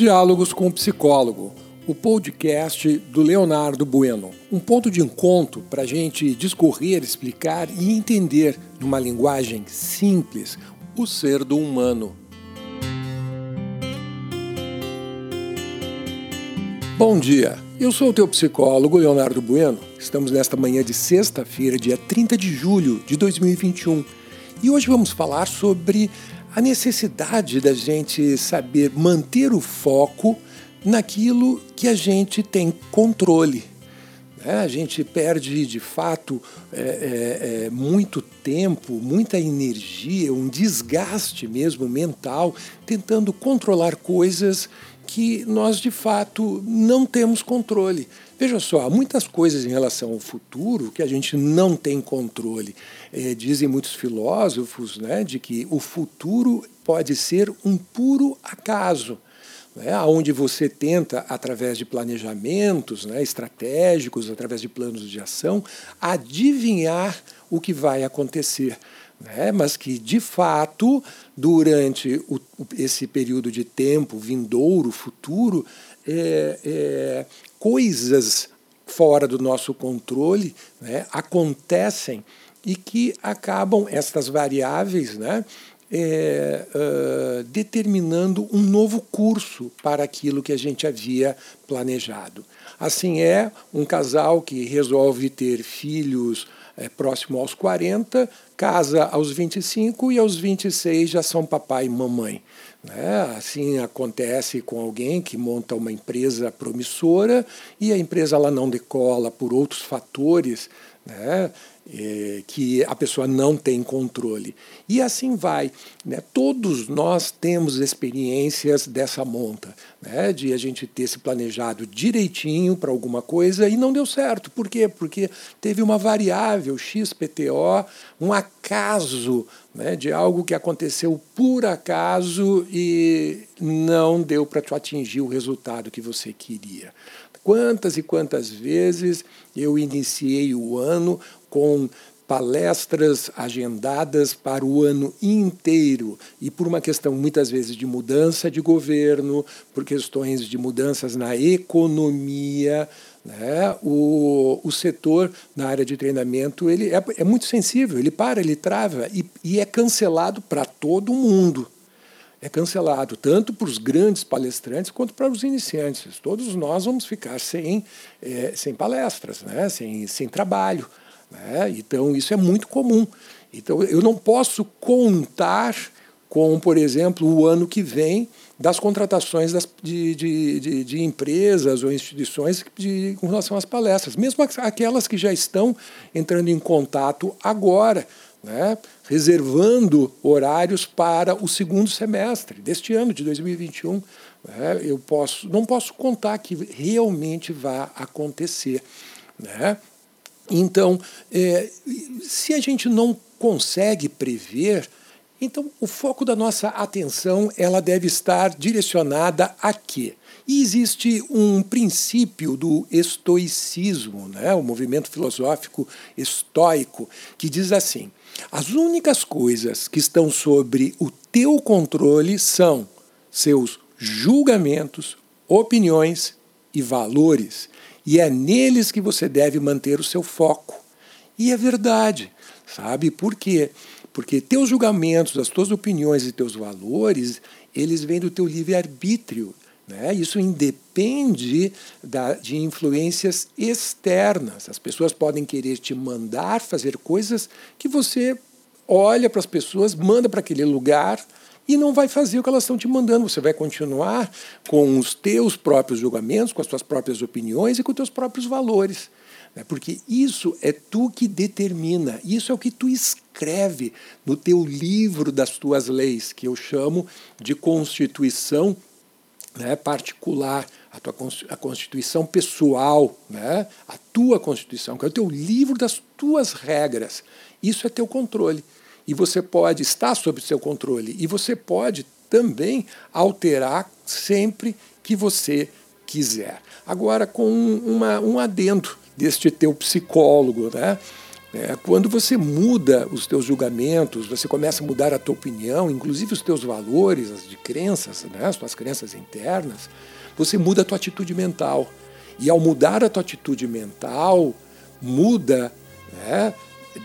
Diálogos com o Psicólogo, o podcast do Leonardo Bueno. Um ponto de encontro para a gente discorrer, explicar e entender, numa linguagem simples, o ser do humano. Bom dia, eu sou o teu psicólogo Leonardo Bueno. Estamos nesta manhã de sexta-feira, dia 30 de julho de 2021. E hoje vamos falar sobre a necessidade da gente saber manter o foco naquilo que a gente tem controle. É, a gente perde de fato é, é, é, muito tempo, muita energia, um desgaste mesmo mental, tentando controlar coisas que nós de fato não temos controle. Veja só, há muitas coisas em relação ao futuro que a gente não tem controle. É, dizem muitos filósofos né, de que o futuro pode ser um puro acaso. Né, onde você tenta, através de planejamentos né, estratégicos, através de planos de ação, adivinhar o que vai acontecer. Né, mas que, de fato, durante o, esse período de tempo vindouro, futuro, é, é, coisas fora do nosso controle né, acontecem e que acabam, estas variáveis, né, é, uh, determinando um novo curso para aquilo que a gente havia planejado. Assim é um casal que resolve ter filhos é, próximo aos 40, casa aos 25 e aos 26 já são papai e mamãe. Né? Assim acontece com alguém que monta uma empresa promissora e a empresa ela não decola por outros fatores né? É, que a pessoa não tem controle. E assim vai. Né? Todos nós temos experiências dessa monta, né? de a gente ter se planejado direitinho para alguma coisa e não deu certo. Por quê? Porque teve uma variável XPTO, um acaso né? de algo que aconteceu por acaso e não deu para atingir o resultado que você queria. Quantas e quantas vezes eu iniciei o ano com palestras agendadas para o ano inteiro e por uma questão muitas vezes de mudança de governo, por questões de mudanças na economia, né? o, o setor na área de treinamento ele é, é muito sensível, ele para, ele trava e, e é cancelado para todo mundo é cancelado, tanto para os grandes palestrantes quanto para os iniciantes. Todos nós vamos ficar sem, é, sem palestras, né? sem, sem trabalho. Né? Então, isso é muito comum. Então, eu não posso contar com, por exemplo, o ano que vem das contratações das, de, de, de, de, empresas ou instituições de, com relação às palestras, mesmo aquelas que já estão entrando em contato agora né, reservando horários para o segundo semestre deste ano, de 2021. Né, eu posso, não posso contar que realmente vá acontecer. Né? Então, é, se a gente não consegue prever, então o foco da nossa atenção ela deve estar direcionada a quê? E existe um princípio do estoicismo, né, o movimento filosófico estoico, que diz assim: as únicas coisas que estão sobre o teu controle são seus julgamentos, opiniões e valores, e é neles que você deve manter o seu foco. E é verdade, sabe por quê? Porque teus julgamentos, as tuas opiniões e teus valores, eles vêm do teu livre-arbítrio. Né? Isso independe da, de influências externas. As pessoas podem querer te mandar fazer coisas que você olha para as pessoas, manda para aquele lugar e não vai fazer o que elas estão te mandando. Você vai continuar com os teus próprios julgamentos, com as tuas próprias opiniões e com os teus próprios valores. Né? Porque isso é tu que determina, isso é o que tu escreve no teu livro das tuas leis, que eu chamo de Constituição né, particular, a tua a constituição pessoal, né, a tua constituição, que é o teu livro das tuas regras. Isso é teu controle. E você pode estar sob seu controle. E você pode também alterar sempre que você quiser. Agora, com uma, um adendo deste teu psicólogo, né? É, quando você muda os teus julgamentos, você começa a mudar a tua opinião, inclusive os teus valores, as de crenças, né, as tuas crenças internas, você muda a tua atitude mental. E ao mudar a tua atitude mental, muda né,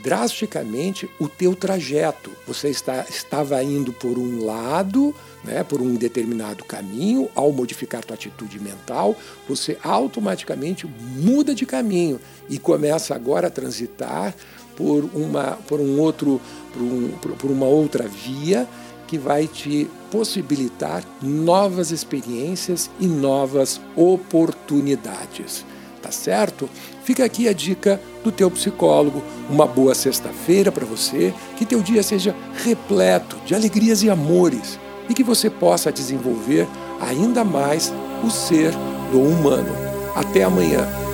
drasticamente o teu trajeto. Você está, estava indo por um lado, né, por um determinado caminho, ao modificar tua atitude mental, você automaticamente muda de caminho e começa agora a transitar por uma, por um outro, por, um, por uma outra via que vai te possibilitar novas experiências e novas oportunidades. Tá certo? Fica aqui a dica do teu psicólogo. Uma boa sexta-feira para você, que teu dia seja repleto de alegrias e amores e que você possa desenvolver ainda mais o ser do humano. Até amanhã.